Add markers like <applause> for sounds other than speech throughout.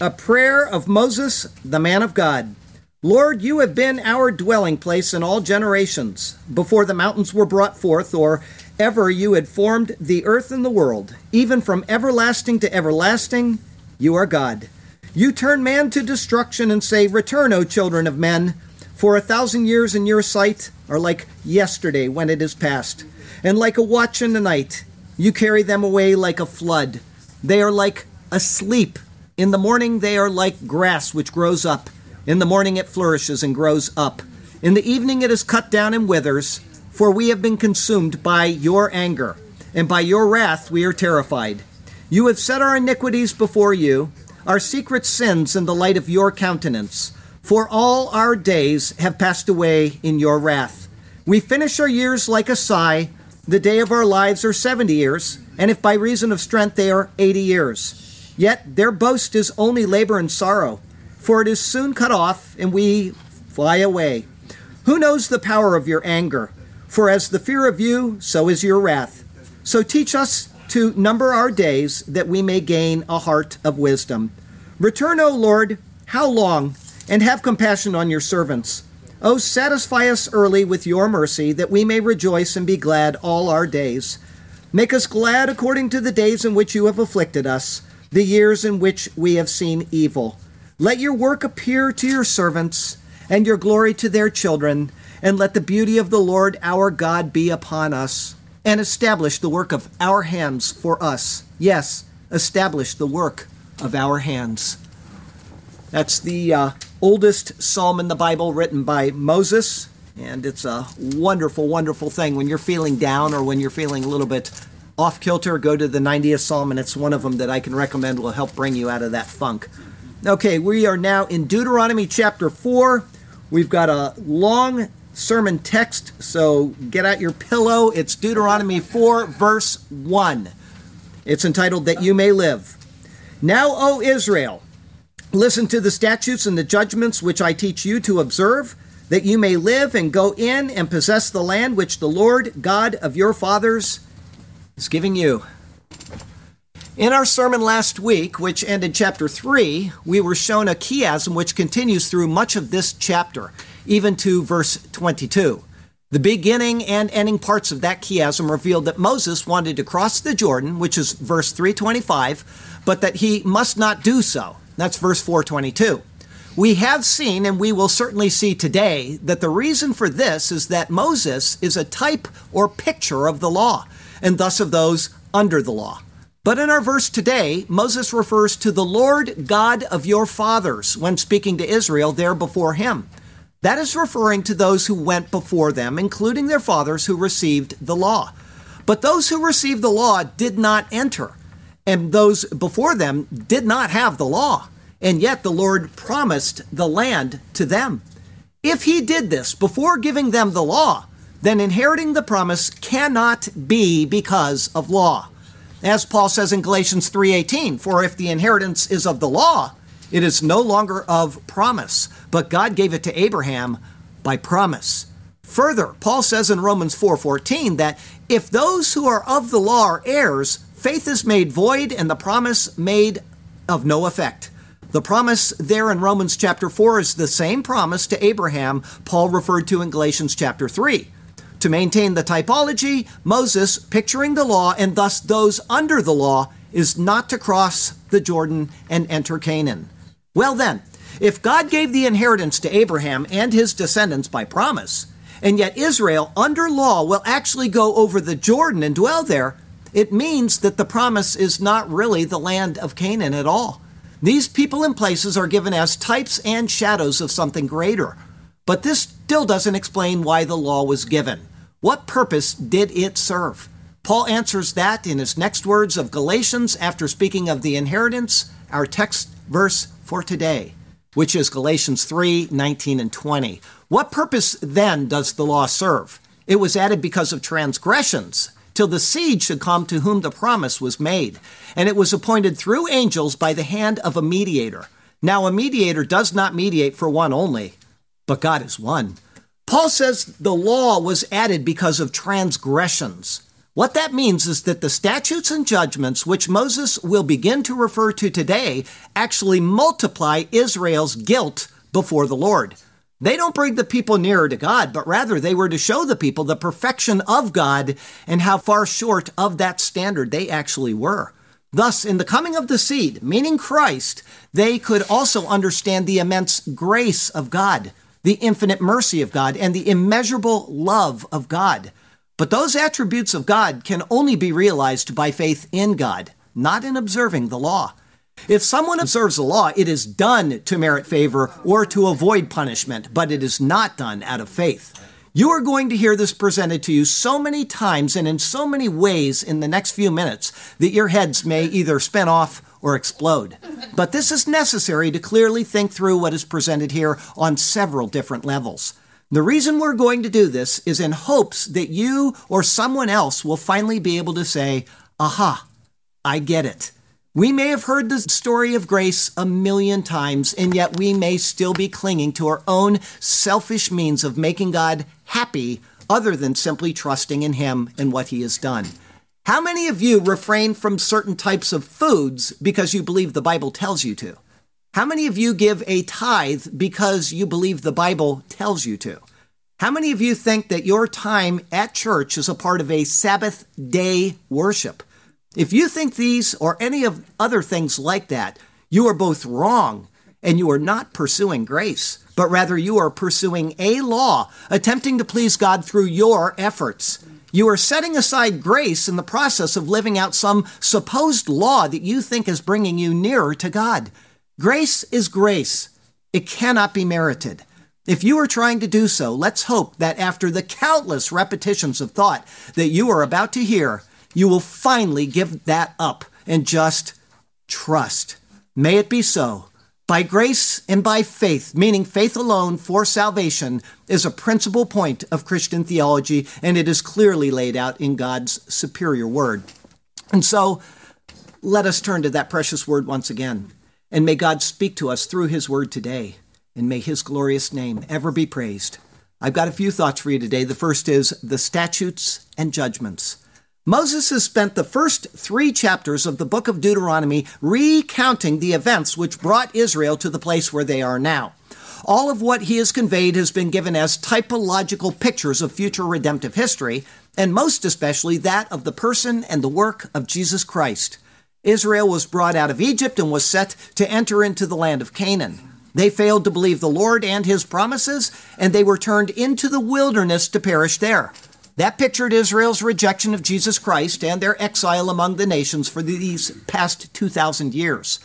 a prayer of Moses, the man of God. Lord, you have been our dwelling place in all generations, before the mountains were brought forth, or ever you had formed the earth and the world. Even from everlasting to everlasting, you are God. You turn man to destruction and say, Return, O children of men, for a thousand years in your sight are like yesterday when it is past, and like a watch in the night. You carry them away like a flood. They are like asleep. In the morning they are like grass which grows up. In the morning it flourishes and grows up. In the evening it is cut down and withers, for we have been consumed by your anger, and by your wrath we are terrified. You have set our iniquities before you, our secret sins in the light of your countenance. For all our days have passed away in your wrath. We finish our years like a sigh. The day of our lives are seventy years, and if by reason of strength they are eighty years. Yet their boast is only labor and sorrow, for it is soon cut off, and we fly away. Who knows the power of your anger? For as the fear of you, so is your wrath. So teach us to number our days, that we may gain a heart of wisdom. Return, O Lord, how long? And have compassion on your servants. O satisfy us early with your mercy, that we may rejoice and be glad all our days. Make us glad according to the days in which you have afflicted us the years in which we have seen evil. Let your work appear to your servants, and your glory to their children, and let the beauty of the Lord our God be upon us, and establish the work of our hands for us. Yes, establish the work of our hands. That's the uh, oldest psalm in the Bible written by Moses, and it's a wonderful, wonderful thing when you're feeling down or when you're feeling a little bit off kilter, go to the 90th Psalm, and it's one of them that I can recommend will help bring you out of that funk. Okay, we are now in Deuteronomy chapter 4. We've got a long sermon text, so get out your pillow. It's Deuteronomy 4, verse 1. It's entitled That You May Live. Now, O Israel, listen to the statutes and the judgments which I teach you to observe, that you may live and go in and possess the land which the Lord God of your fathers is giving you. In our sermon last week, which ended chapter 3, we were shown a chiasm which continues through much of this chapter, even to verse 22. The beginning and ending parts of that chiasm revealed that Moses wanted to cross the Jordan, which is verse 325, but that he must not do so. That's verse 422. We have seen, and we will certainly see today, that the reason for this is that Moses is a type or picture of the law and thus of those under the law. But in our verse today, Moses refers to the Lord God of your fathers when speaking to Israel there before him. That is referring to those who went before them, including their fathers who received the law. But those who received the law did not enter, and those before them did not have the law. And yet the Lord promised the land to them. If he did this before giving them the law, then inheriting the promise cannot be because of law. As Paul says in Galatians 3:18, for if the inheritance is of the law, it is no longer of promise, but God gave it to Abraham by promise. Further, Paul says in Romans 4:14 that if those who are of the law are heirs, faith is made void and the promise made of no effect. The promise there in Romans chapter 4 is the same promise to Abraham Paul referred to in Galatians chapter 3. To maintain the typology, Moses, picturing the law and thus those under the law, is not to cross the Jordan and enter Canaan. Well, then, if God gave the inheritance to Abraham and his descendants by promise, and yet Israel, under law, will actually go over the Jordan and dwell there, it means that the promise is not really the land of Canaan at all. These people and places are given as types and shadows of something greater. But this still doesn't explain why the law was given. What purpose did it serve? Paul answers that in his next words of Galatians after speaking of the inheritance, our text, verse for today, which is Galatians 3 19 and 20. What purpose then does the law serve? It was added because of transgressions, till the seed should come to whom the promise was made. And it was appointed through angels by the hand of a mediator. Now, a mediator does not mediate for one only, but God is one. Paul says the law was added because of transgressions. What that means is that the statutes and judgments, which Moses will begin to refer to today, actually multiply Israel's guilt before the Lord. They don't bring the people nearer to God, but rather they were to show the people the perfection of God and how far short of that standard they actually were. Thus, in the coming of the seed, meaning Christ, they could also understand the immense grace of God, the infinite mercy of God, and the immeasurable love of God. But those attributes of God can only be realized by faith in God, not in observing the law. If someone observes the law, it is done to merit favor or to avoid punishment, but it is not done out of faith. You are going to hear this presented to you so many times and in so many ways in the next few minutes that your heads may either spin off or explode. But this is necessary to clearly think through what is presented here on several different levels. The reason we're going to do this is in hopes that you or someone else will finally be able to say, Aha, I get it. We may have heard the story of grace a million times, and yet we may still be clinging to our own selfish means of making God happy other than simply trusting in Him and what He has done. How many of you refrain from certain types of foods because you believe the Bible tells you to? How many of you give a tithe because you believe the Bible tells you to? How many of you think that your time at church is a part of a Sabbath day worship? If you think these or any of other things like that, you are both wrong and you are not pursuing grace, but rather you are pursuing a law, attempting to please God through your efforts. You are setting aside grace in the process of living out some supposed law that you think is bringing you nearer to God. Grace is grace. It cannot be merited. If you are trying to do so, let's hope that after the countless repetitions of thought that you are about to hear, you will finally give that up and just trust. May it be so. By grace and by faith, meaning faith alone for salvation, is a principal point of Christian theology, and it is clearly laid out in God's superior word. And so, let us turn to that precious word once again. And may God speak to us through his word today, and may his glorious name ever be praised. I've got a few thoughts for you today. The first is the statutes and judgments. Moses has spent the first three chapters of the book of Deuteronomy recounting the events which brought Israel to the place where they are now. All of what he has conveyed has been given as typological pictures of future redemptive history, and most especially that of the person and the work of Jesus Christ. Israel was brought out of Egypt and was set to enter into the land of Canaan. They failed to believe the Lord and his promises, and they were turned into the wilderness to perish there. That pictured Israel's rejection of Jesus Christ and their exile among the nations for these past 2,000 years.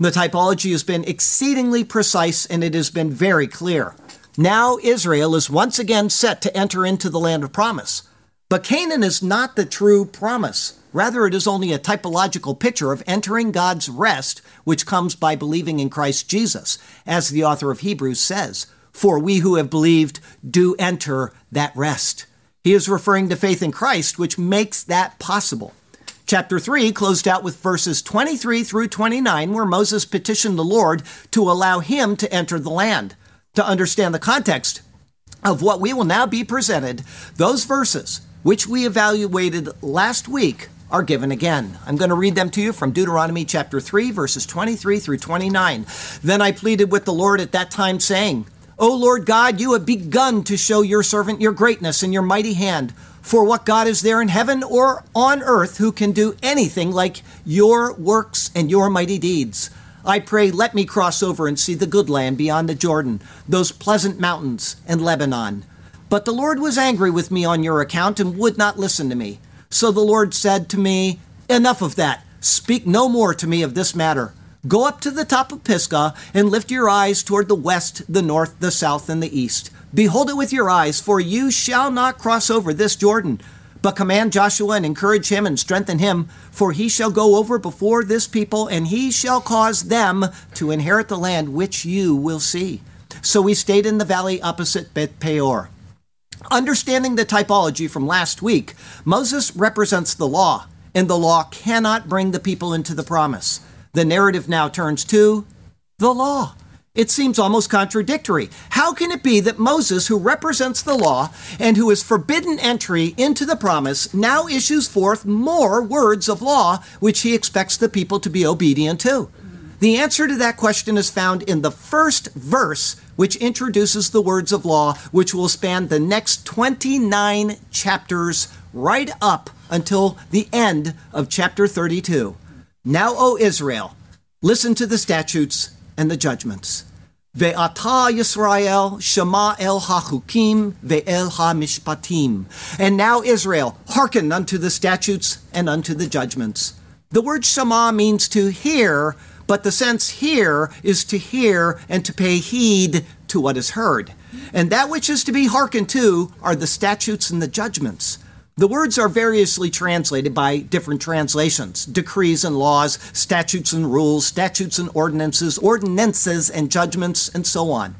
The typology has been exceedingly precise and it has been very clear. Now Israel is once again set to enter into the land of promise. But Canaan is not the true promise. Rather, it is only a typological picture of entering God's rest, which comes by believing in Christ Jesus, as the author of Hebrews says. For we who have believed do enter that rest. He is referring to faith in Christ, which makes that possible. Chapter 3 closed out with verses 23 through 29, where Moses petitioned the Lord to allow him to enter the land. To understand the context of what we will now be presented, those verses, which we evaluated last week, are given again. I'm going to read them to you from Deuteronomy chapter 3, verses 23 through 29. Then I pleaded with the Lord at that time, saying, O Lord God, you have begun to show your servant your greatness and your mighty hand. For what God is there in heaven or on earth who can do anything like your works and your mighty deeds? I pray, let me cross over and see the good land beyond the Jordan, those pleasant mountains and Lebanon. But the Lord was angry with me on your account and would not listen to me. So the Lord said to me, Enough of that. Speak no more to me of this matter. Go up to the top of Pisgah and lift your eyes toward the west, the north, the south, and the east. Behold it with your eyes, for you shall not cross over this Jordan. But command Joshua and encourage him and strengthen him, for he shall go over before this people, and he shall cause them to inherit the land which you will see. So we stayed in the valley opposite Beth Peor. Understanding the typology from last week, Moses represents the law, and the law cannot bring the people into the promise. The narrative now turns to the law. It seems almost contradictory. How can it be that Moses, who represents the law and who is forbidden entry into the promise, now issues forth more words of law which he expects the people to be obedient to? The answer to that question is found in the first verse, which introduces the words of law, which will span the next 29 chapters right up until the end of chapter 32. Now, O Israel, listen to the statutes and the judgments. Ve'ata Yisrael shema el hachukim ve'el ha-mishpatim. And now Israel, hearken unto the statutes and unto the judgments. The word shema means to hear, but the sense here is to hear and to pay heed to what is heard. And that which is to be hearkened to are the statutes and the judgments. The words are variously translated by different translations decrees and laws, statutes and rules, statutes and ordinances, ordinances and judgments, and so on.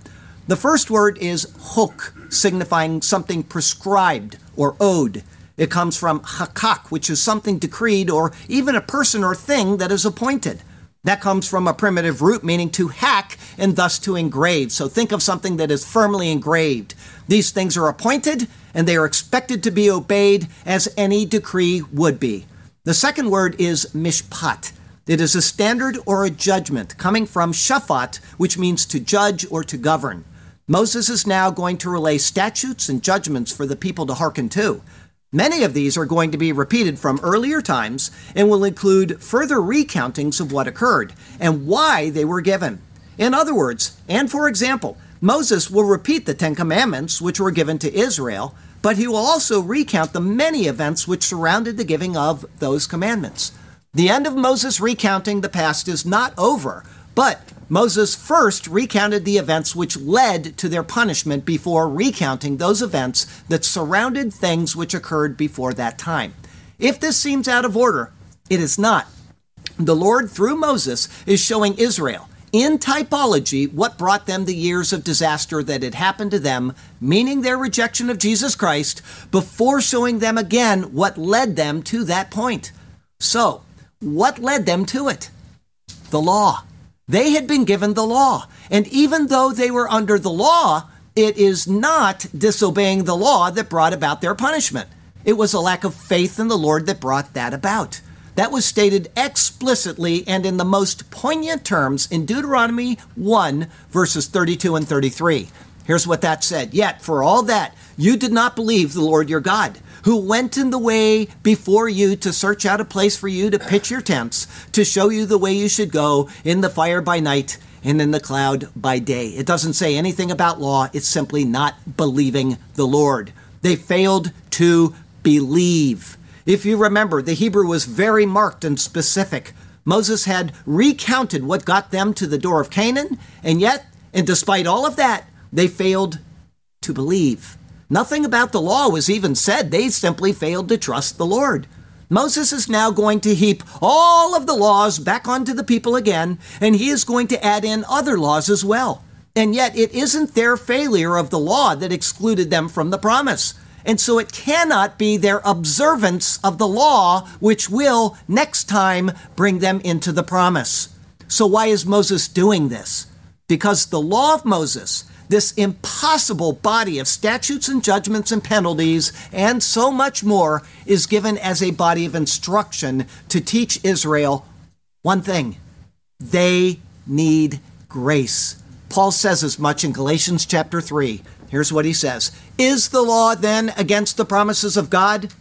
The first word is hok, signifying something prescribed or owed. It comes from hakak, which is something decreed or even a person or thing that is appointed. That comes from a primitive root meaning to hack and thus to engrave. So think of something that is firmly engraved. These things are appointed and they are expected to be obeyed as any decree would be. The second word is mishpat. It is a standard or a judgment coming from shafat, which means to judge or to govern. Moses is now going to relay statutes and judgments for the people to hearken to. Many of these are going to be repeated from earlier times and will include further recountings of what occurred and why they were given. In other words, and for example, Moses will repeat the Ten Commandments which were given to Israel, but he will also recount the many events which surrounded the giving of those commandments. The end of Moses recounting the past is not over, but Moses first recounted the events which led to their punishment before recounting those events that surrounded things which occurred before that time. If this seems out of order, it is not. The Lord, through Moses, is showing Israel in typology what brought them the years of disaster that had happened to them, meaning their rejection of Jesus Christ, before showing them again what led them to that point. So, what led them to it? The law. They had been given the law. And even though they were under the law, it is not disobeying the law that brought about their punishment. It was a lack of faith in the Lord that brought that about. That was stated explicitly and in the most poignant terms in Deuteronomy 1, verses 32 and 33. Here's what that said Yet, for all that, you did not believe the Lord your God, who went in the way before you to search out a place for you to pitch your tents, to show you the way you should go, in the fire by night and in the cloud by day. It doesn't say anything about law, it's simply not believing the Lord. They failed to believe. If you remember, the Hebrew was very marked and specific. Moses had recounted what got them to the door of Canaan, and yet, and despite all of that, they failed to believe. Nothing about the law was even said. They simply failed to trust the Lord. Moses is now going to heap all of the laws back onto the people again, and he is going to add in other laws as well. And yet, it isn't their failure of the law that excluded them from the promise. And so it cannot be their observance of the law which will next time bring them into the promise. So, why is Moses doing this? Because the law of Moses, this impossible body of statutes and judgments and penalties, and so much more, is given as a body of instruction to teach Israel one thing they need grace. Paul says as much in Galatians chapter 3. Here's what he says Is the law then against the promises of God?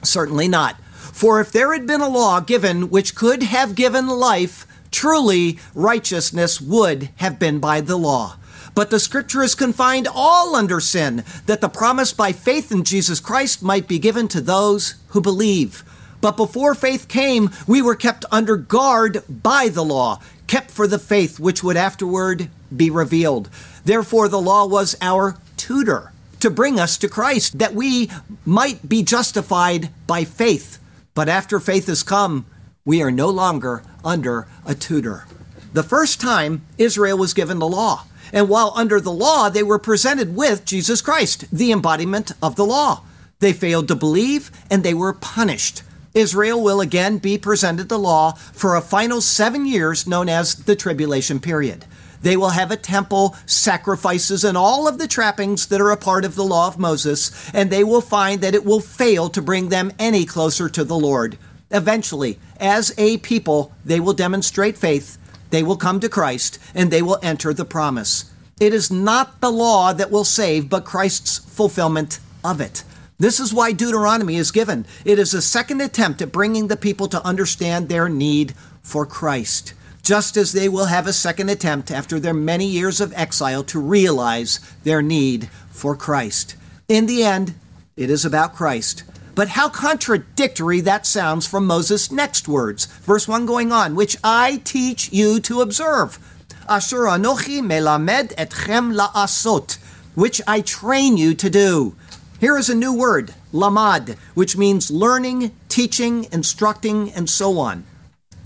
Certainly not. For if there had been a law given which could have given life, truly righteousness would have been by the law. But the scripture is confined all under sin, that the promise by faith in Jesus Christ might be given to those who believe. But before faith came, we were kept under guard by the law, kept for the faith which would afterward be revealed. Therefore, the law was our tutor to bring us to Christ, that we might be justified by faith. But after faith has come, we are no longer under a tutor. The first time Israel was given the law, and while under the law, they were presented with Jesus Christ, the embodiment of the law. They failed to believe and they were punished. Israel will again be presented the law for a final seven years known as the tribulation period. They will have a temple, sacrifices, and all of the trappings that are a part of the law of Moses, and they will find that it will fail to bring them any closer to the Lord. Eventually, as a people, they will demonstrate faith, they will come to Christ, and they will enter the promise. It is not the law that will save, but Christ's fulfillment of it. This is why Deuteronomy is given. It is a second attempt at bringing the people to understand their need for Christ, just as they will have a second attempt after their many years of exile to realize their need for Christ. In the end, it is about Christ. But how contradictory that sounds from Moses' next words. Verse 1 going on, which I teach you to observe. Asher anochi melamed etchem la'asot, which I train you to do. Here is a new word, lamad, which means learning, teaching, instructing, and so on.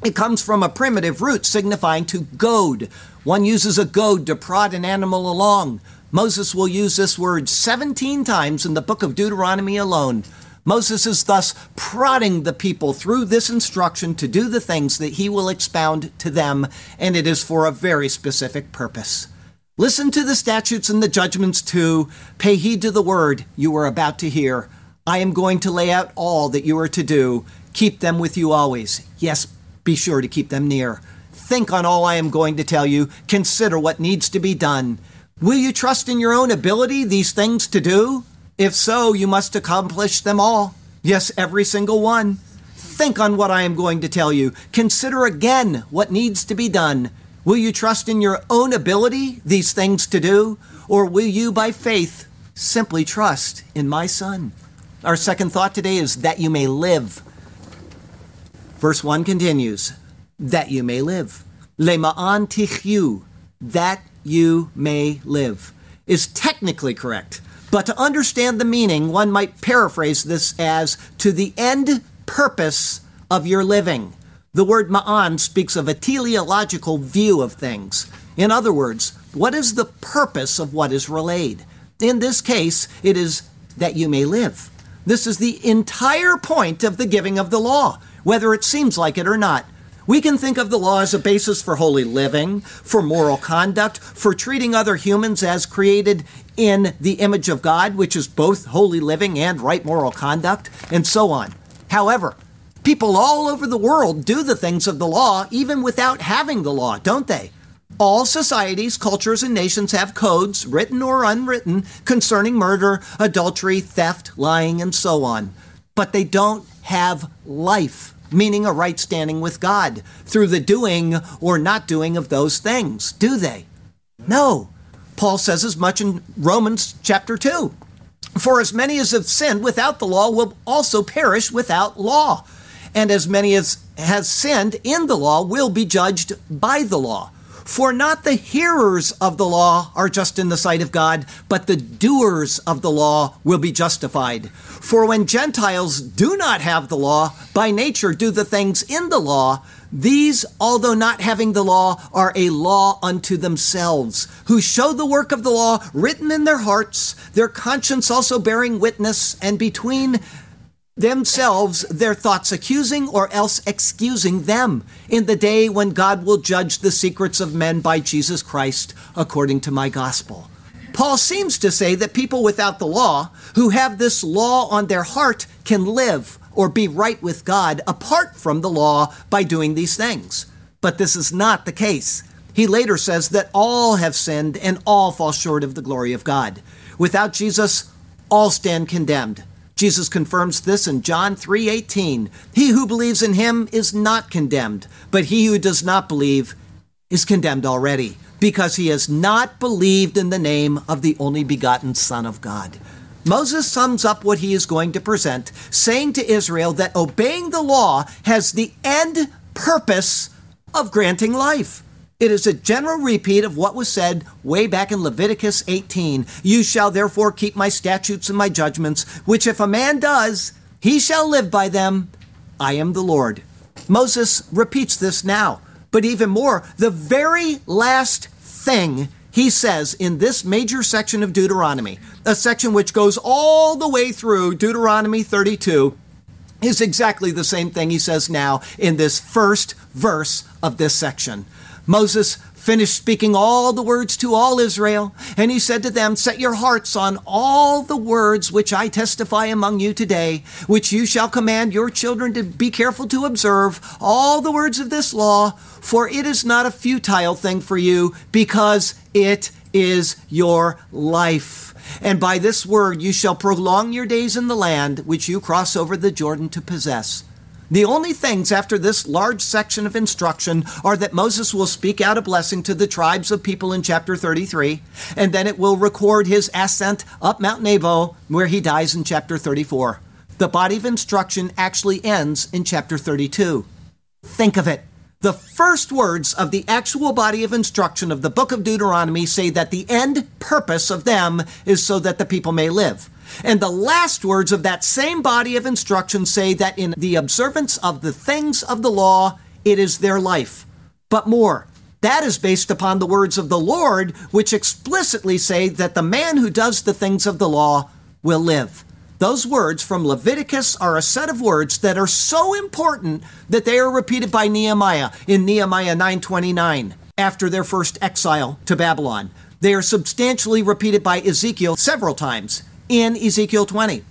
It comes from a primitive root signifying to goad. One uses a goad to prod an animal along. Moses will use this word 17 times in the book of Deuteronomy alone. Moses is thus prodding the people through this instruction to do the things that he will expound to them, and it is for a very specific purpose. Listen to the statutes and the judgments too. Pay heed to the word you are about to hear. I am going to lay out all that you are to do. Keep them with you always. Yes, be sure to keep them near. Think on all I am going to tell you. Consider what needs to be done. Will you trust in your own ability these things to do? If so, you must accomplish them all. Yes, every single one. Think on what I am going to tell you. Consider again what needs to be done. Will you trust in your own ability these things to do? Or will you, by faith, simply trust in my Son? Our second thought today is that you may live. Verse 1 continues, that you may live. Le Lema'an tichyu, that you may live, is technically correct. But to understand the meaning, one might paraphrase this as to the end purpose of your living. The word ma'an speaks of a teleological view of things. In other words, what is the purpose of what is relayed? In this case, it is that you may live. This is the entire point of the giving of the law, whether it seems like it or not. We can think of the law as a basis for holy living, for moral conduct, for treating other humans as created in the image of God, which is both holy living and right moral conduct, and so on. However, people all over the world do the things of the law even without having the law, don't they? All societies, cultures, and nations have codes, written or unwritten, concerning murder, adultery, theft, lying, and so on. But they don't have life meaning a right standing with God, through the doing or not doing of those things, do they? No. Paul says as much in Romans chapter 2. For as many as have sinned without the law will also perish without law. And as many as has sinned in the law will be judged by the law. For not the hearers of the law are just in the sight of God, but the doers of the law will be justified. For when Gentiles do not have the law, by nature do the things in the law, these, although not having the law, are a law unto themselves, who show the work of the law written in their hearts, their conscience also bearing witness, and between themselves their thoughts accusing or else excusing them in the day when God will judge the secrets of men by Jesus Christ according to my gospel. Paul seems to say that people without the law, who have this law on their heart, can live or be right with God apart from the law by doing these things. But this is not the case. He later says that all have sinned and all fall short of the glory of God. Without Jesus, all stand condemned. Jesus confirms this in John 3:18. He who believes in him is not condemned, but he who does not believe is condemned already, because he has not believed in the name of the only begotten Son of God. Moses sums up what he is going to present, saying to Israel that obeying the law has the end purpose of granting life. It is a general repeat of what was said way back in Leviticus 18. You shall therefore keep my statutes and my judgments, which if a man does, he shall live by them. I am the Lord. Moses repeats this now, but even more, the very last thing he says in this major section of Deuteronomy, a section which goes all the way through Deuteronomy 32, is exactly the same thing he says now in this first verse of this section. Moses finished speaking all the words to all Israel, and he said to them, Set your hearts on all the words which I testify among you today, which you shall command your children to be careful to observe, all the words of this law, for it is not a futile thing for you, because it is your life. And by this word you shall prolong your days in the land which you cross over the Jordan to possess. The only things after this large section of instruction are that Moses will speak out a blessing to the tribes of people in chapter 33, and then it will record his ascent up Mount Nebo, where he dies in chapter 34. The body of instruction actually ends in chapter 32. Think of it. The first words of the actual body of instruction of the book of Deuteronomy say that the end purpose of them is so that the people may live. And the last words of that same body of instruction say that in the observance of the things of the law, it is their life. But more, that is based upon the words of the Lord, which explicitly say that the man who does the things of the law will live. Those words from Leviticus are a set of words that are so important that they are repeated by Nehemiah in Nehemiah 9:29 after their first exile to Babylon. They are substantially repeated by Ezekiel several times in Ezekiel 20.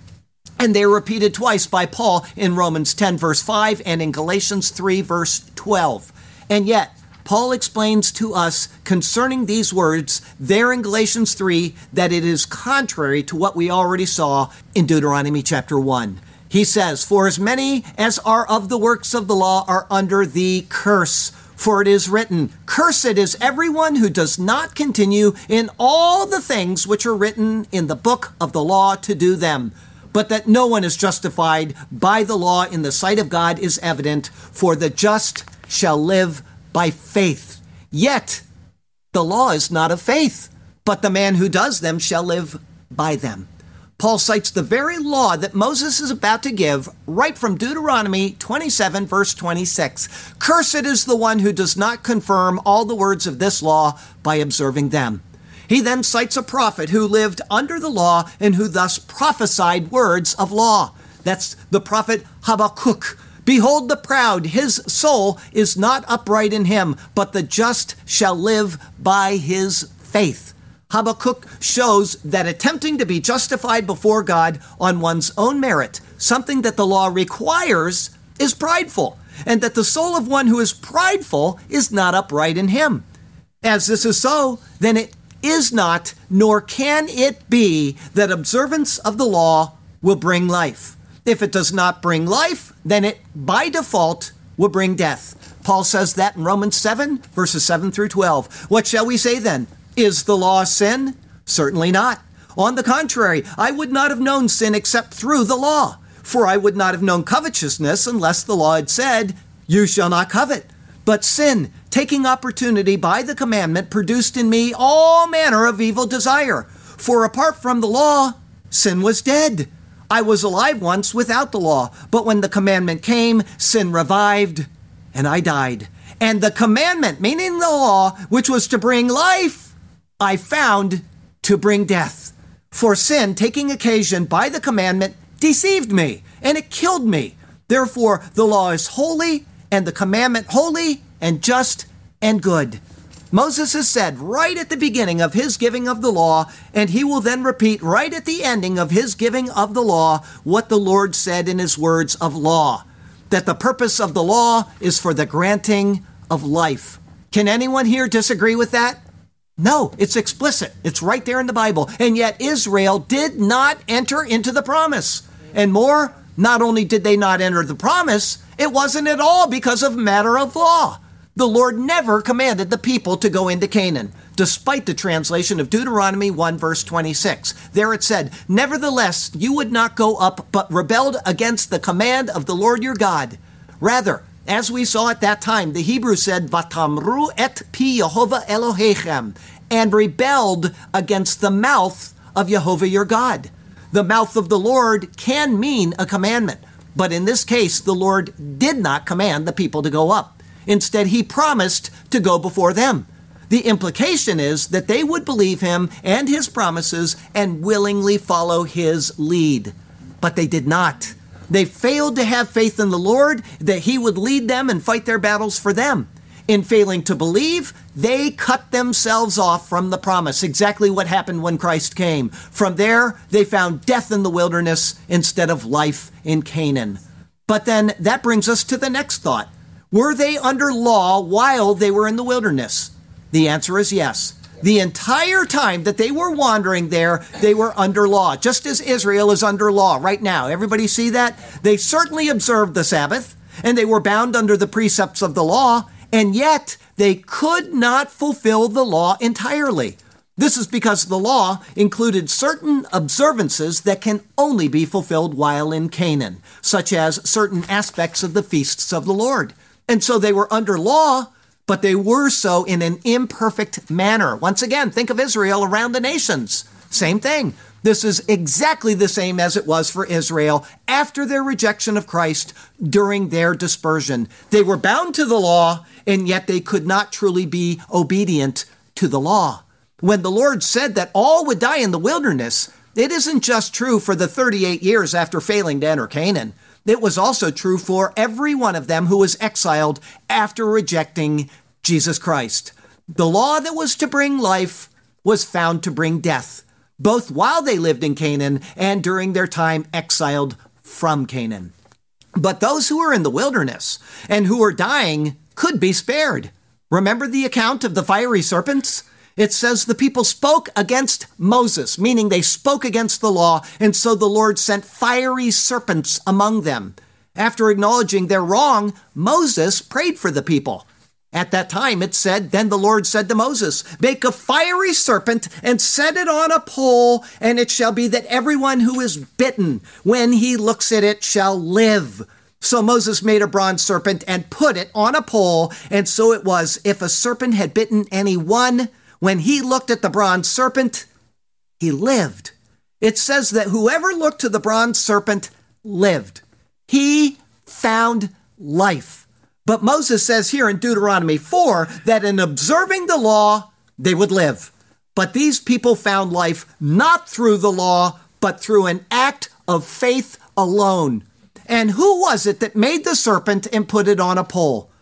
And they're repeated twice by Paul in Romans 10, verse 5, and in Galatians 3, verse 12. And yet, Paul explains to us concerning these words there in Galatians 3 that it is contrary to what we already saw in Deuteronomy chapter 1. He says, For as many as are of the works of the law are under the curse. For it is written, Cursed is everyone who does not continue in all the things which are written in the book of the law to do them. But that no one is justified by the law in the sight of God is evident, for the just shall live by faith. Yet, the law is not of faith, but the man who does them shall live by them. Paul cites the very law that Moses is about to give right from Deuteronomy 27, verse 26. Cursed is the one who does not confirm all the words of this law by observing them. He then cites a prophet who lived under the law and who thus prophesied words of law. That's the prophet Habakkuk. Behold the proud, his soul is not upright in him, but the just shall live by his faith. Habakkuk shows that attempting to be justified before God on one's own merit, something that the law requires, is prideful, and that the soul of one who is prideful is not upright in him. As this is so, then it is not, nor can it be, that observance of the law will bring life. If it does not bring life, then it, by default, will bring death. Paul says that in Romans 7, verses 7 through 12. What shall we say then? Is the law sin? Certainly not. On the contrary, I would not have known sin except through the law. For I would not have known covetousness unless the law had said, You shall not covet. But sin, taking opportunity by the commandment, produced in me all manner of evil desire. For apart from the law, sin was dead. I was alive once without the law, but when the commandment came, sin revived, and I died. And the commandment, meaning the law, which was to bring life, I found to bring death. For sin, taking occasion by the commandment, deceived me, and it killed me. Therefore, the law is holy, and the commandment holy, and just, and good. Moses has said right at the beginning of his giving of the law, and he will then repeat right at the ending of his giving of the law what the Lord said in his words of law that the purpose of the law is for the granting of life. Can anyone here disagree with that? No, it's explicit. It's right there in the Bible. And yet Israel did not enter into the promise. And more, not only did they not enter the promise, it wasn't at all because of matter of law. The Lord never commanded the people to go into Canaan, despite the translation of Deuteronomy 1 verse 26. There it said, Nevertheless, you would not go up, but rebelled against the command of the Lord your God. Rather, As we saw at that time, the Hebrew said, Vatamru et pi Yehovah Elohechem, and rebelled against the mouth of Jehovah your God. The mouth of the Lord can mean a commandment, but in this case, the Lord did not command the people to go up. Instead, he promised to go before them. The implication is that they would believe him and his promises and willingly follow his lead. But they did not. They failed to have faith in the Lord that he would lead them and fight their battles for them. In failing to believe, they cut themselves off from the promise. Exactly what happened when Christ came. From there, they found death in the wilderness instead of life in Canaan. But then that brings us to the next thought. Were they under law while they were in the wilderness? The answer is yes. The entire time that they were wandering there, they were under law, just as Israel is under law right now. Everybody see that? They certainly observed the Sabbath, and they were bound under the precepts of the law, and yet they could not fulfill the law entirely. This is because the law included certain observances that can only be fulfilled while in Canaan, such as certain aspects of the feasts of the Lord. And so they were under law, but they were so in an imperfect manner. Once again, think of Israel around the nations. Same thing. This is exactly the same as it was for Israel after their rejection of Christ during their dispersion. They were bound to the law, and yet they could not truly be obedient to the law. When the Lord said that all would die in the wilderness, it isn't just true for the 38 years after failing to enter Canaan. It was also true for every one of them who was exiled after rejecting Jesus Christ. The law that was to bring life was found to bring death, both while they lived in Canaan and during their time exiled from Canaan. But those who were in the wilderness and who were dying could be spared. Remember the account of the fiery serpents? It says the people spoke against Moses, meaning they spoke against the law, and so the Lord sent fiery serpents among them. After acknowledging their wrong, Moses prayed for the people. At that time, it said, Then the Lord said to Moses, Make a fiery serpent and set it on a pole, and it shall be that everyone who is bitten, when he looks at it, shall live. So Moses made a bronze serpent and put it on a pole, and so it was, if a serpent had bitten any one, when he looked at the bronze serpent, he lived. It says that whoever looked to the bronze serpent lived. He found life. But Moses says here in Deuteronomy 4 that in observing the law, they would live. But these people found life not through the law, but through an act of faith alone. And who was it that made the serpent and put it on a pole?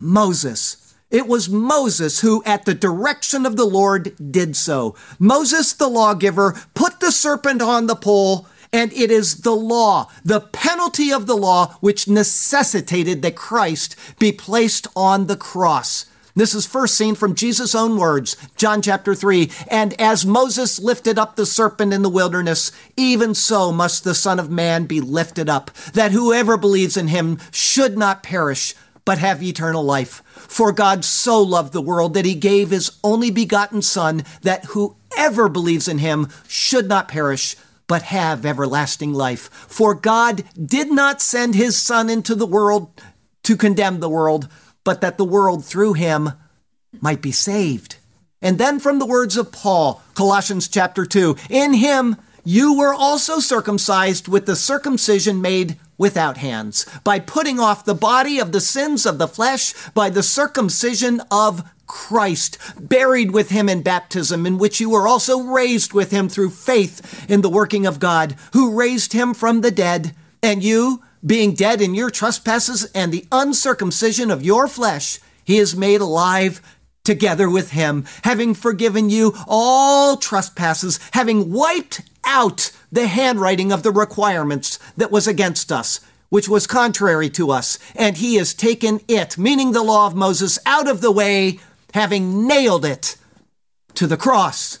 Moses. It was Moses who, at the direction of the Lord, did so. Moses, the lawgiver, put the serpent on the pole, and it is the law, the penalty of the law, which necessitated that Christ be placed on the cross. This is first seen from Jesus' own words, John chapter 3. And as Moses lifted up the serpent in the wilderness, even so must the Son of Man be lifted up, that whoever believes in him should not perish, but have eternal life. For God so loved the world that he gave his only begotten Son, that whoever believes in him should not perish, but have everlasting life. For God did not send his Son into the world to condemn the world, but that the world through him might be saved. And then from the words of Paul, Colossians chapter 2, in him you were also circumcised with the circumcision made without hands, by putting off the body of the sins of the flesh by the circumcision of Christ, buried with him in baptism, in which you were also raised with him through faith in the working of God, who raised him from the dead, and you, being dead in your trespasses and the uncircumcision of your flesh, he is made alive together with him, having forgiven you all trespasses, having wiped out the handwriting of the requirements that was against us, which was contrary to us, and he has taken it, meaning the law of Moses, out of the way, having nailed it to the cross.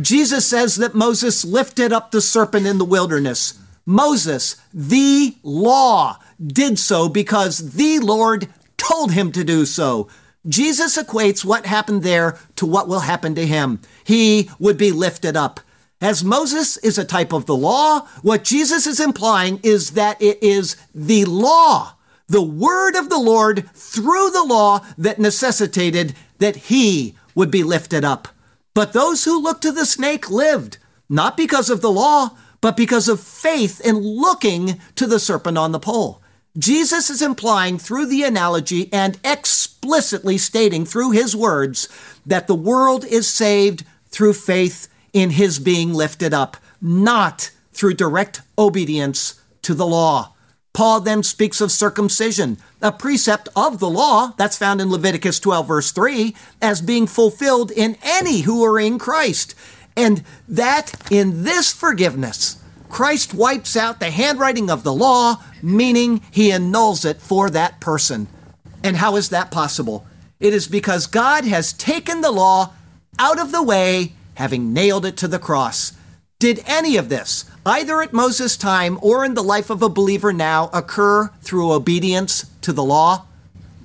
Jesus says that Moses lifted up the serpent in the wilderness. Moses, the law, did so because the Lord told him to do so. Jesus equates what happened there to what will happen to him. He would be lifted up. As Moses is a type of the law, what Jesus is implying is that it is the law the word of the Lord through the law that necessitated that he would be lifted up. But those who looked to the snake lived, not because of the law, but because of faith in looking to the serpent on the pole. Jesus is implying through the analogy and explicitly stating through his words that the world is saved through faith in his being lifted up, not through direct obedience to the law. Paul then speaks of circumcision, a precept of the law that's found in Leviticus 12, verse 3, as being fulfilled in any who are in Christ. And that in this forgiveness, Christ wipes out the handwriting of the law, meaning he annuls it for that person. And how is that possible? It is because God has taken the law out of the way, having nailed it to the cross. Did any of this, either at Moses' time or in the life of a believer now, occur through obedience to the law?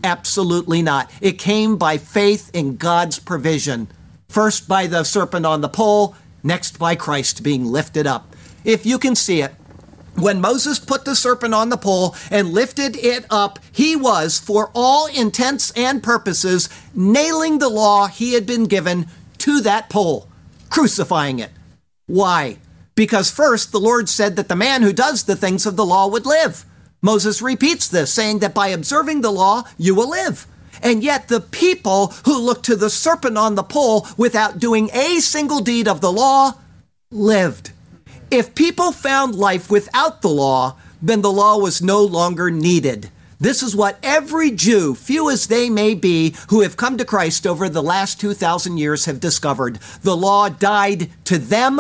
Absolutely not. It came by faith in God's provision. First by the serpent on the pole, next by Christ being lifted up. If you can see it, when Moses put the serpent on the pole and lifted it up, he was, for all intents and purposes, nailing the law he had been given to that pole, crucifying it. Why? Because first, the Lord said that the man who does the things of the law would live. Moses repeats this, saying that by observing the law, you will live. And yet, the people who looked to the serpent on the pole without doing a single deed of the law lived. If people found life without the law, then the law was no longer needed. This is what every Jew, few as they may be, who have come to Christ over the last 2,000 years have discovered. The law died to them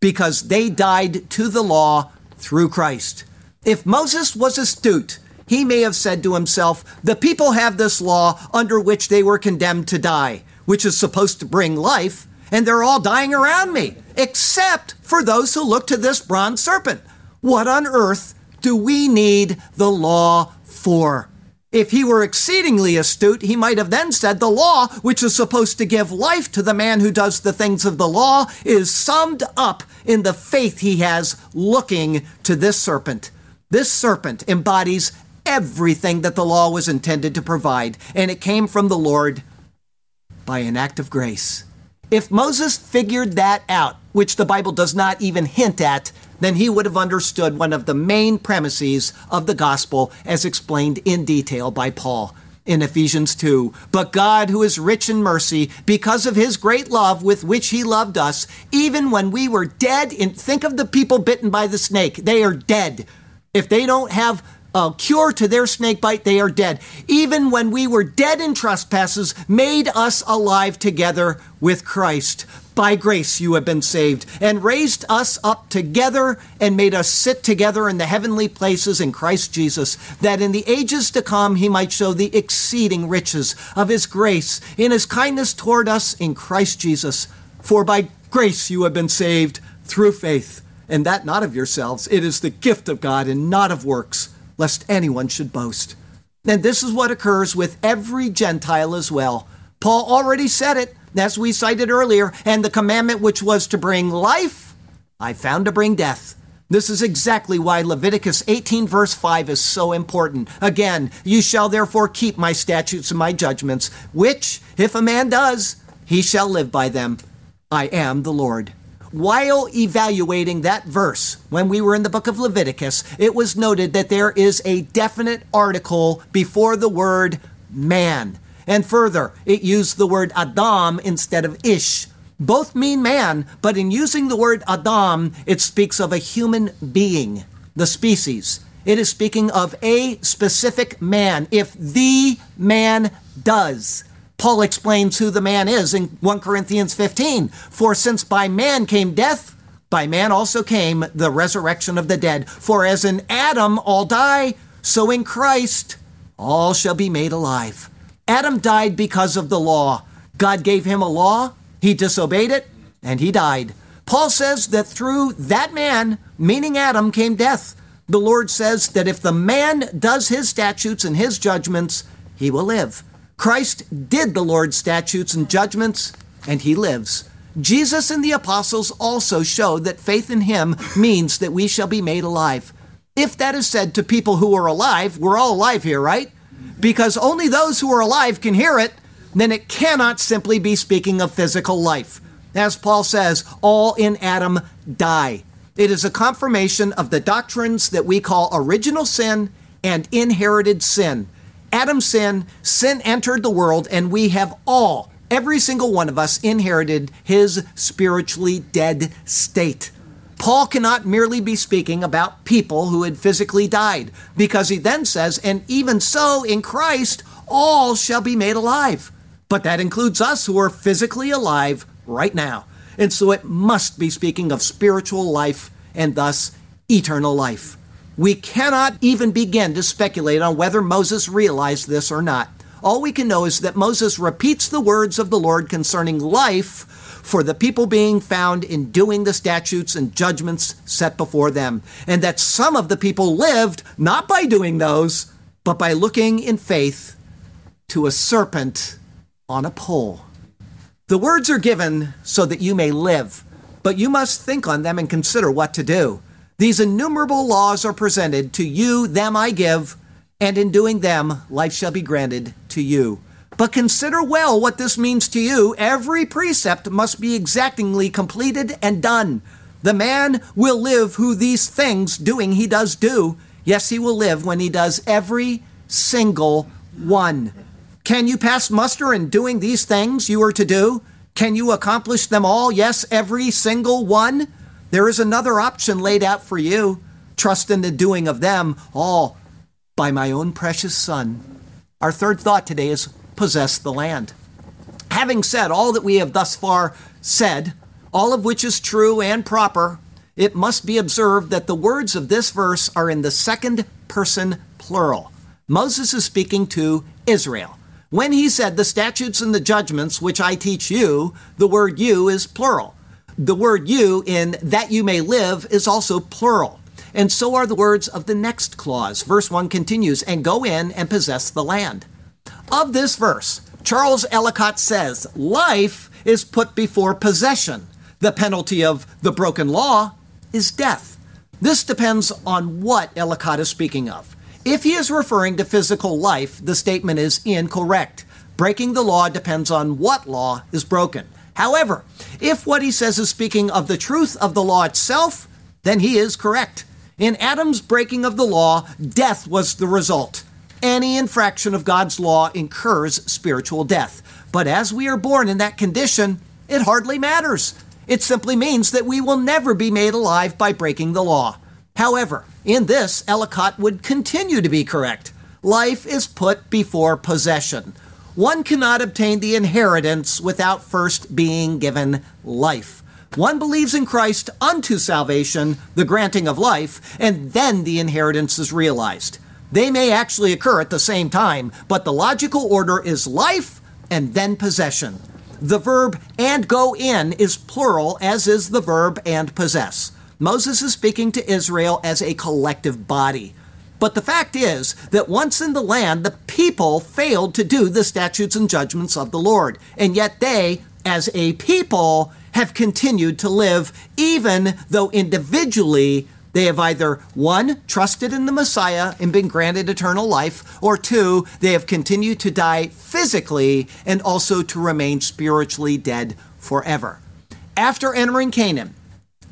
because they died to the law through Christ. If Moses was astute, he may have said to himself, The people have this law under which they were condemned to die, which is supposed to bring life, and they're all dying around me, except for those who look to this bronze serpent. What on earth do we need the law for? If he were exceedingly astute, he might have then said the law, which is supposed to give life to the man who does the things of the law, is summed up in the faith he has looking to this serpent. This serpent embodies everything that the law was intended to provide, and it came from the Lord by an act of grace. If Moses figured that out, which the Bible does not even hint at, then he would have understood one of the main premises of the gospel as explained in detail by Paul in Ephesians 2. But God, who is rich in mercy, because of his great love with which he loved us, even when we were dead, in, think of the people bitten by the snake. They are dead. If they don't have a cure to their snake bite, they are dead. Even when we were dead in trespasses, made us alive together with Christ. By grace you have been saved, and raised us up together, and made us sit together in the heavenly places in Christ Jesus, that in the ages to come he might show the exceeding riches of his grace in his kindness toward us in Christ Jesus. For by grace you have been saved through faith, and that not of yourselves. It is the gift of God, and not of works, lest anyone should boast. And this is what occurs with every Gentile as well. Paul already said it as we cited earlier, and the commandment which was to bring life, I found to bring death. This is exactly why Leviticus 18, verse 5 is so important. Again, you shall therefore keep my statutes and my judgments, which, if a man does, he shall live by them. I am the Lord. While evaluating that verse, when we were in the book of Leviticus, it was noted that there is a definite article before the word man. And further, it used the word Adam instead of Ish. Both mean man, but in using the word Adam, it speaks of a human being, the species. It is speaking of a specific man. If the man does, Paul explains who the man is in 1 Corinthians 15. For since by man came death, by man also came the resurrection of the dead. For as in Adam all die, so in Christ all shall be made alive. Adam died because of the law. God gave him a law, he disobeyed it, and he died. Paul says that through that man, meaning Adam, came death. The Lord says that if the man does his statutes and his judgments, he will live. Christ did the Lord's statutes and judgments, and he lives. Jesus and the apostles also showed that faith in him means that we shall be made alive. If that is said to people who are alive, we're all alive here, right? Because only those who are alive can hear it, then it cannot simply be speaking of physical life. As Paul says, all in Adam die. It is a confirmation of the doctrines that we call original sin and inherited sin. Adam's sin, sin entered the world, and we have all, every single one of us, inherited his spiritually dead state. Paul cannot merely be speaking about people who had physically died, because he then says, And even so, in Christ, all shall be made alive. But that includes us who are physically alive right now. And so it must be speaking of spiritual life and thus eternal life. We cannot even begin to speculate on whether Moses realized this or not. All we can know is that Moses repeats the words of the Lord concerning life for the people being found in doing the statutes and judgments set before them, and that some of the people lived not by doing those, but by looking in faith to a serpent on a pole. The words are given so that you may live, but you must think on them and consider what to do. These innumerable laws are presented to you, them I give, and in doing them, life shall be granted to you. But consider well what this means to you. Every precept must be exactingly completed and done. The man will live who these things doing he does do. Yes, he will live when he does every single one. Can you pass muster in doing these things you are to do? Can you accomplish them all? Yes, every single one? There is another option laid out for you. Trust in the doing of them all by my own precious Son. Our third thought today is possess the land. Having said all that we have thus far said, all of which is true and proper, it must be observed that the words of this verse are in the second person plural. Moses is speaking to Israel. When he said the statutes and the judgments which I teach you, the word you is plural. The word you in that you may live is also plural. And so are the words of the next clause. Verse 1 continues, and go in and possess the land. Of this verse, Charles Ellicott says, life is put before possession. The penalty of the broken law is death. This depends on what Ellicott is speaking of. If he is referring to physical life, the statement is incorrect. Breaking the law depends on what law is broken. However, if what he says is speaking of the truth of the law itself, then he is correct. In Adam's breaking of the law, death was the result. Any infraction of God's law incurs spiritual death. But as we are born in that condition, it hardly matters. It simply means that we will never be made alive by breaking the law. However, in this, Ellicott would continue to be correct. Life is put before possession. One cannot obtain the inheritance without first being given life. One believes in Christ unto salvation, the granting of life, and then the inheritance is realized. They may actually occur at the same time, but the logical order is life and then possession. The verb and go in is plural, as is the verb and possess. Moses is speaking to Israel as a collective body. But the fact is that once in the land, the people failed to do the statutes and judgments of the Lord. And yet they, as a people, have continued to live, even though individually they have either one, trusted in the Messiah and been granted eternal life, or two, they have continued to die physically and also to remain spiritually dead forever. After entering Canaan,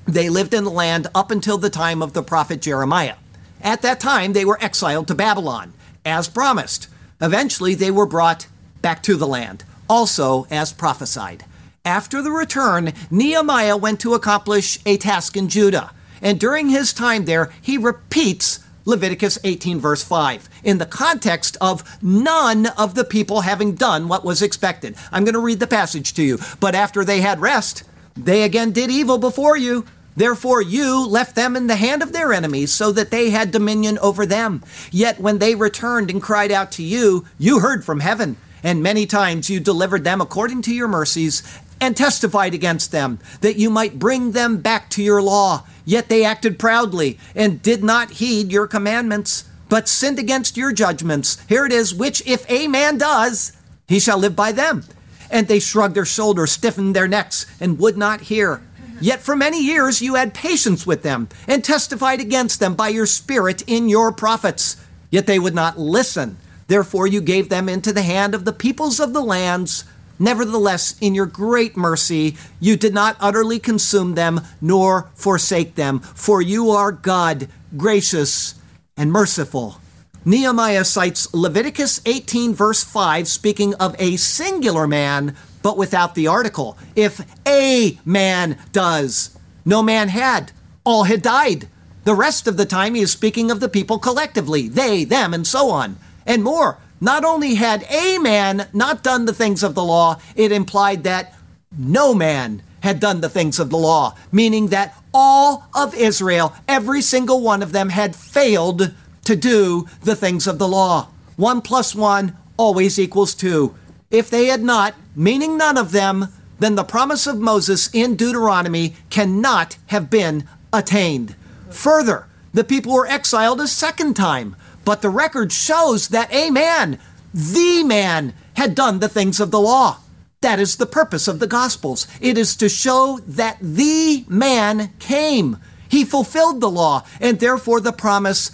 they lived in the land up until the time of the prophet Jeremiah. At that time, they were exiled to Babylon, as promised. Eventually, they were brought back to the land, also as prophesied. After the return, Nehemiah went to accomplish a task in Judah, and during his time there, he repeats Leviticus 18, verse 5, in the context of none of the people having done what was expected. I'm going to read the passage to you. But after they had rest, they again did evil before you. Therefore, you left them in the hand of their enemies, so that they had dominion over them. Yet when they returned and cried out to you, you heard from heaven, and many times you delivered them according to your mercies, and testified against them, that you might bring them back to your law. Yet they acted proudly, and did not heed your commandments, but sinned against your judgments. Here it is, which if a man does, he shall live by them. And they shrugged their shoulders, stiffened their necks, and would not hear. Yet for many years you had patience with them and testified against them by your Spirit in your prophets. Yet they would not listen. Therefore you gave them into the hand of the peoples of the lands. Nevertheless, in your great mercy, you did not utterly consume them nor forsake them, for you are God, gracious and merciful. Nehemiah cites Leviticus 18, verse 5, speaking of a singular man, but without the article. If a man does, no man had, all had died. The rest of the time, he is speaking of the people collectively, they, them, and so on, and more. Not only had a man not done the things of the law, it implied that no man had done the things of the law, meaning that all of Israel, every single one of them, had failed to do the things of the law. One plus one always equals two. If they had not, meaning none of them, then the promise of Moses in Deuteronomy cannot have been attained. Further, the people were exiled a second time, but the record shows that a man, the man, had done the things of the law. That is the purpose of the Gospels. It is to show that the man came. He fulfilled the law, and therefore the promise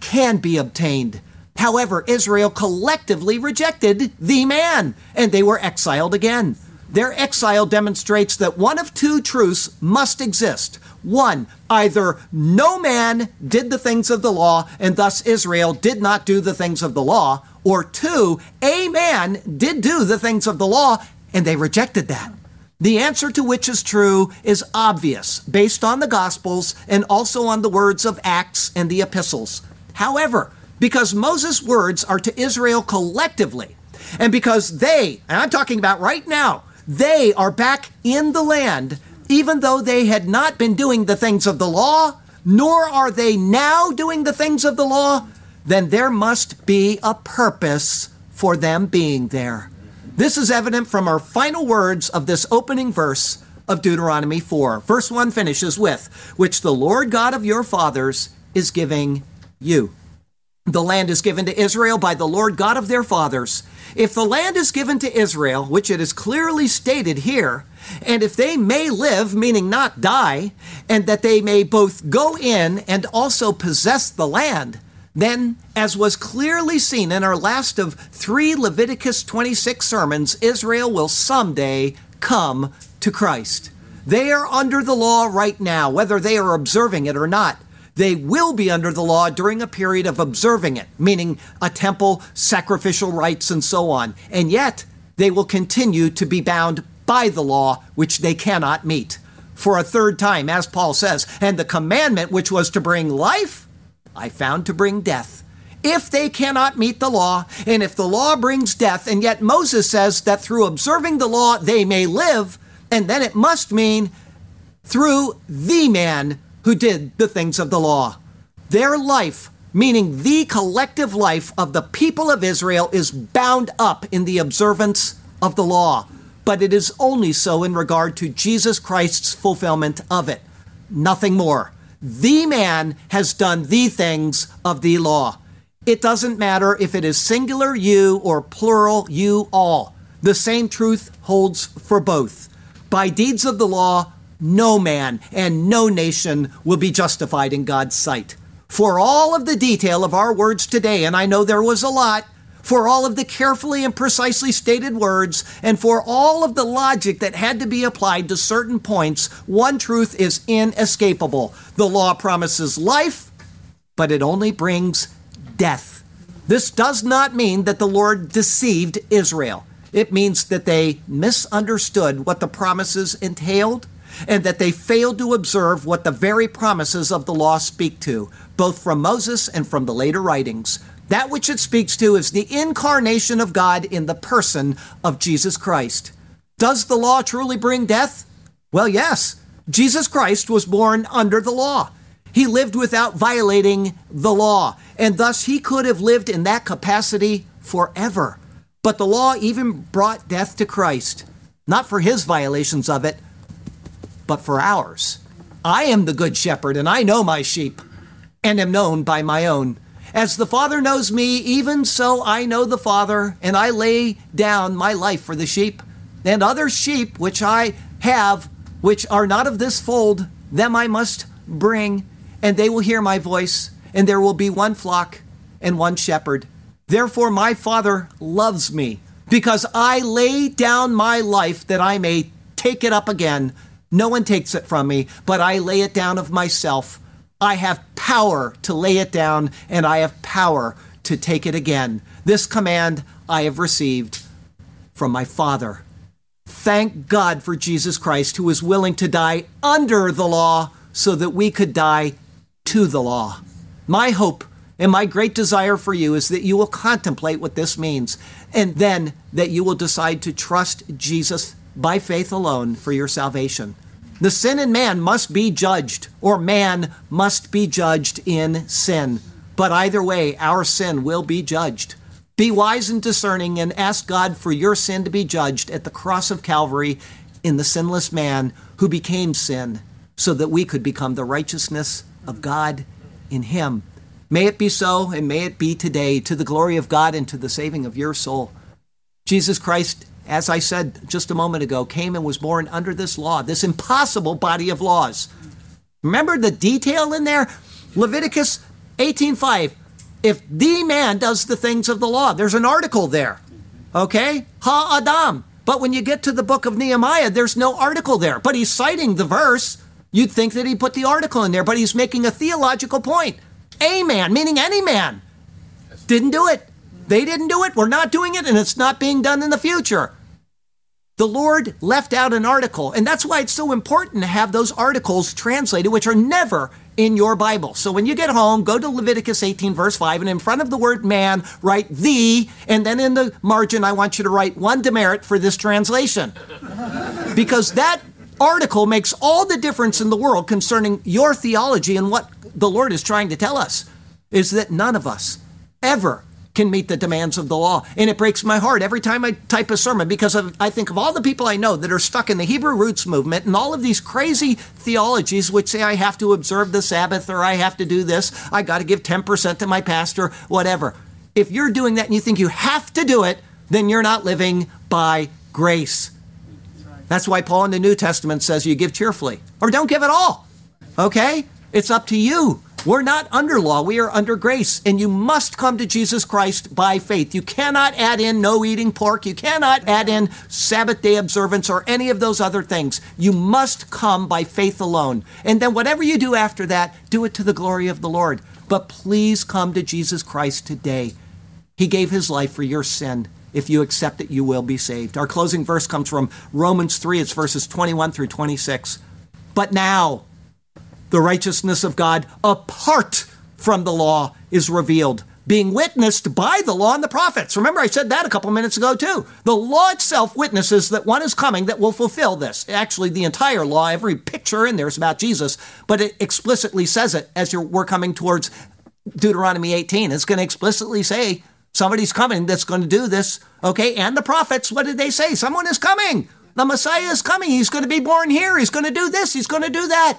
can be obtained. However, Israel collectively rejected the man, and they were exiled again. Their exile demonstrates that one of two truths must exist. One, either no man did the things of the law, and thus Israel did not do the things of the law, or two, a man did do the things of the law, and they rejected that. The answer to which is true is obvious based on the Gospels and also on the words of Acts and the epistles. However, because Moses' words are to Israel collectively, and because they, and I'm talking about right now, they are back in the land, even though they had not been doing the things of the law, nor are they now doing the things of the law, then there must be a purpose for them being there. This is evident from our final words of this opening verse of Deuteronomy 4. Verse 1 finishes with, Which the Lord God of your fathers is giving you. The land is given to Israel by the Lord God of their fathers. If the land is given to Israel, which it is clearly stated here, and if they may live, meaning not die, and that they may both go in and also possess the land, then, as was clearly seen in our last of three Leviticus 26 sermons, Israel will someday come to Christ. They are under the law right now, whether they are observing it or not. They will be under the law during a period of observing it, meaning a temple, sacrificial rites, and so on. And yet, they will continue to be bound by the law, which they cannot meet. For a third time, as Paul says, and the commandment which was to bring life, I found to bring death. If they cannot meet the law, and if the law brings death, and yet Moses says that through observing the law they may live, and then it must mean through the man who did the things of the law. Their life, meaning the collective life of the people of Israel, is bound up in the observance of the law, but it is only so in regard to Jesus Christ's fulfillment of it. Nothing more. The man has done the things of the law. It doesn't matter if it is singular you or plural you all. The same truth holds for both. By deeds of the law, no man and no nation will be justified in God's sight. For all of the detail of our words today, and I know there was a lot, for all of the carefully and precisely stated words, and for all of the logic that had to be applied to certain points, one truth is inescapable. The law promises life, but it only brings death. This does not mean that the Lord deceived Israel. It means that they misunderstood what the promises entailed and that they failed to observe what the very promises of the law speak to, both from Moses and from the later writings. That which it speaks to is the incarnation of God in the person of Jesus Christ. Does the law truly bring death? Well, yes. Jesus Christ was born under the law. He lived without violating the law, and thus he could have lived in that capacity forever. But the law even brought death to Christ, not for his violations of it, but for ours. I am the good shepherd, and I know my sheep, and am known by my own. As the Father knows me, even so I know the Father, and I lay down my life for the sheep. And other sheep which I have which are not of this fold, them I must bring, and they will hear my voice, and there will be one flock and one shepherd. Therefore, my Father loves me, because I lay down my life that I may take it up again. No one takes it from me, but I lay it down of myself. I have power to lay it down, and I have power to take it again. This command I have received from my Father. Thank God for Jesus Christ, who was willing to die under the law so that we could die to the law. My hope and my great desire for you is that you will contemplate what this means, and then that you will decide to trust Jesus by faith alone for your salvation. The sin in man must be judged, or man must be judged in sin. But either way, our sin will be judged. Be wise and discerning and ask God for your sin to be judged at the cross of Calvary in the sinless man who became sin so that we could become the righteousness of God in him. May it be so and may it be today to the glory of God and to the saving of your soul. Jesus Christ as I said just a moment ago, came and was born under this law, this impossible body of laws. Remember the detail in there? Leviticus 18:5. If the man does the things of the law, there's an article there. Okay? Ha Adam. But when you get to the book of Nehemiah, there's no article there. But he's citing the verse. You'd think that he put the article in there, but he's making a theological point. A man, meaning any man, didn't do it. They didn't do it. We're not doing it, and it's not being done in the future. The Lord left out an article, and that's why it's so important to have those articles translated, which are never in your Bible. So when you get home, go to Leviticus 18, verse 5, and in front of the word man, write the, and then in the margin, I want you to write one demerit for this translation. <laughs> because that article makes all the difference in the world concerning your theology and what the Lord is trying to tell us is that none of us ever can meet the demands of the law. And it breaks my heart every time I type a sermon because of, I think of all the people I know that are stuck in the Hebrew roots movement and all of these crazy theologies which say I have to observe the Sabbath or I have to do this, I got to give 10% to my pastor, whatever. If you're doing that and you think you have to do it, then you're not living by grace. That's why Paul in the New Testament says you give cheerfully or don't give at all. Okay? It's up to you. We're not under law, we are under grace, and you must come to Jesus Christ by faith. You cannot add in no eating pork, you cannot add in Sabbath day observance or any of those other things. You must come by faith alone. And then whatever you do after that, do it to the glory of the Lord. But please come to Jesus Christ today. He gave his life for your sin. If you accept it, you will be saved. Our closing verse comes from Romans 3, it's verses 21 through 26. But now, the righteousness of God apart from the law is revealed, being witnessed by the law and the prophets. Remember, I said that a couple minutes ago, too. The law itself witnesses that one is coming that will fulfill this. Actually, the entire law, every picture in there is about Jesus, but it explicitly says it as we're coming towards Deuteronomy 18. It's going to explicitly say somebody's coming that's going to do this. Okay, and the prophets, what did they say? Someone is coming. The Messiah is coming. He's going to be born here. He's going to do this. He's going to do that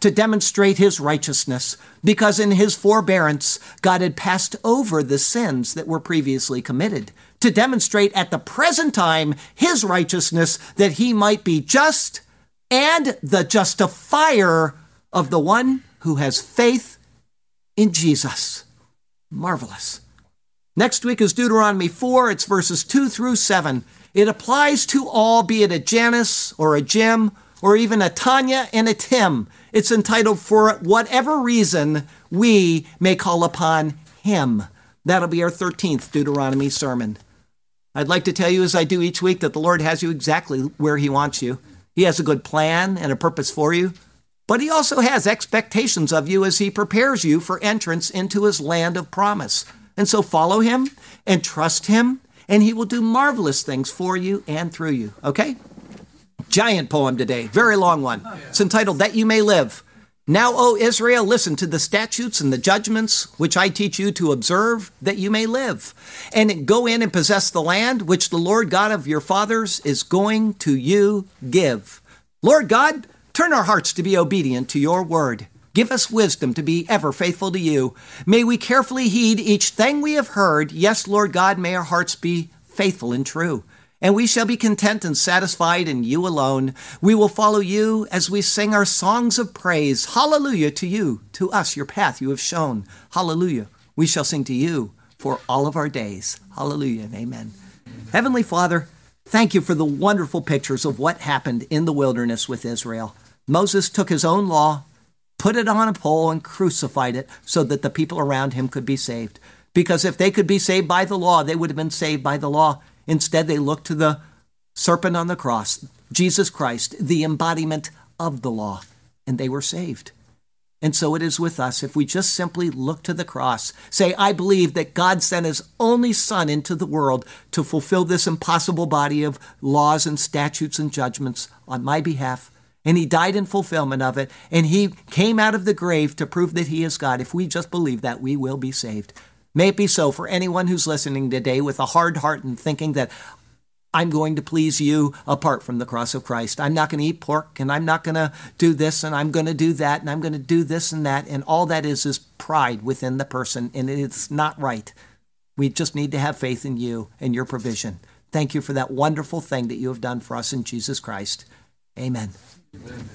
to demonstrate his righteousness, because in his forbearance, God had passed over the sins that were previously committed, to demonstrate at the present time his righteousness, that he might be just and the justifier of the one who has faith in Jesus. Marvelous. Next week is Deuteronomy 4, it's verses 2 through 7. It applies to all, be it a Janice or a Jim or even a Tanya and a Tim. It's entitled For Whatever Reason We May Call Upon Him. That'll be our 13th Deuteronomy sermon. I'd like to tell you, as I do each week, that the Lord has you exactly where He wants you. He has a good plan and a purpose for you, but He also has expectations of you as He prepares you for entrance into His land of promise. And so follow Him and trust Him, and He will do marvelous things for you and through you. Okay? Giant poem today, very long one. Oh, it's entitled That You May Live. Now, O Israel, listen to the statutes and the judgments which I teach you to observe, that you may live, and go in and possess the land which the Lord God of your fathers is going to you give. Lord God, turn our hearts to be obedient to your word. Give us wisdom to be ever faithful to you. May we carefully heed each thing we have heard. Yes, Lord God, may our hearts be faithful and true and we shall be content and satisfied in you alone. We will follow you as we sing our songs of praise. Hallelujah to you, to us, your path you have shown. Hallelujah. We shall sing to you for all of our days. Hallelujah and amen. Heavenly Father, thank you for the wonderful pictures of what happened in the wilderness with Israel. Moses took his own law, put it on a pole, and crucified it so that the people around him could be saved. Because if they could be saved by the law, they would have been saved by the law. Instead, they look to the serpent on the cross, Jesus Christ, the embodiment of the law, and they were saved. And so it is with us. If we just simply look to the cross, say, I believe that God sent his only Son into the world to fulfill this impossible body of laws and statutes and judgments on my behalf. And he died in fulfillment of it. And he came out of the grave to prove that he is God. If we just believe that, we will be saved. May it be so for anyone who's listening today with a hard heart and thinking that I'm going to please you apart from the cross of Christ. I'm not going to eat pork and I'm not going to do this and I'm going to do that and I'm going to do this and that. And all that is is pride within the person and it's not right. We just need to have faith in you and your provision. Thank you for that wonderful thing that you have done for us in Jesus Christ. Amen. Amen.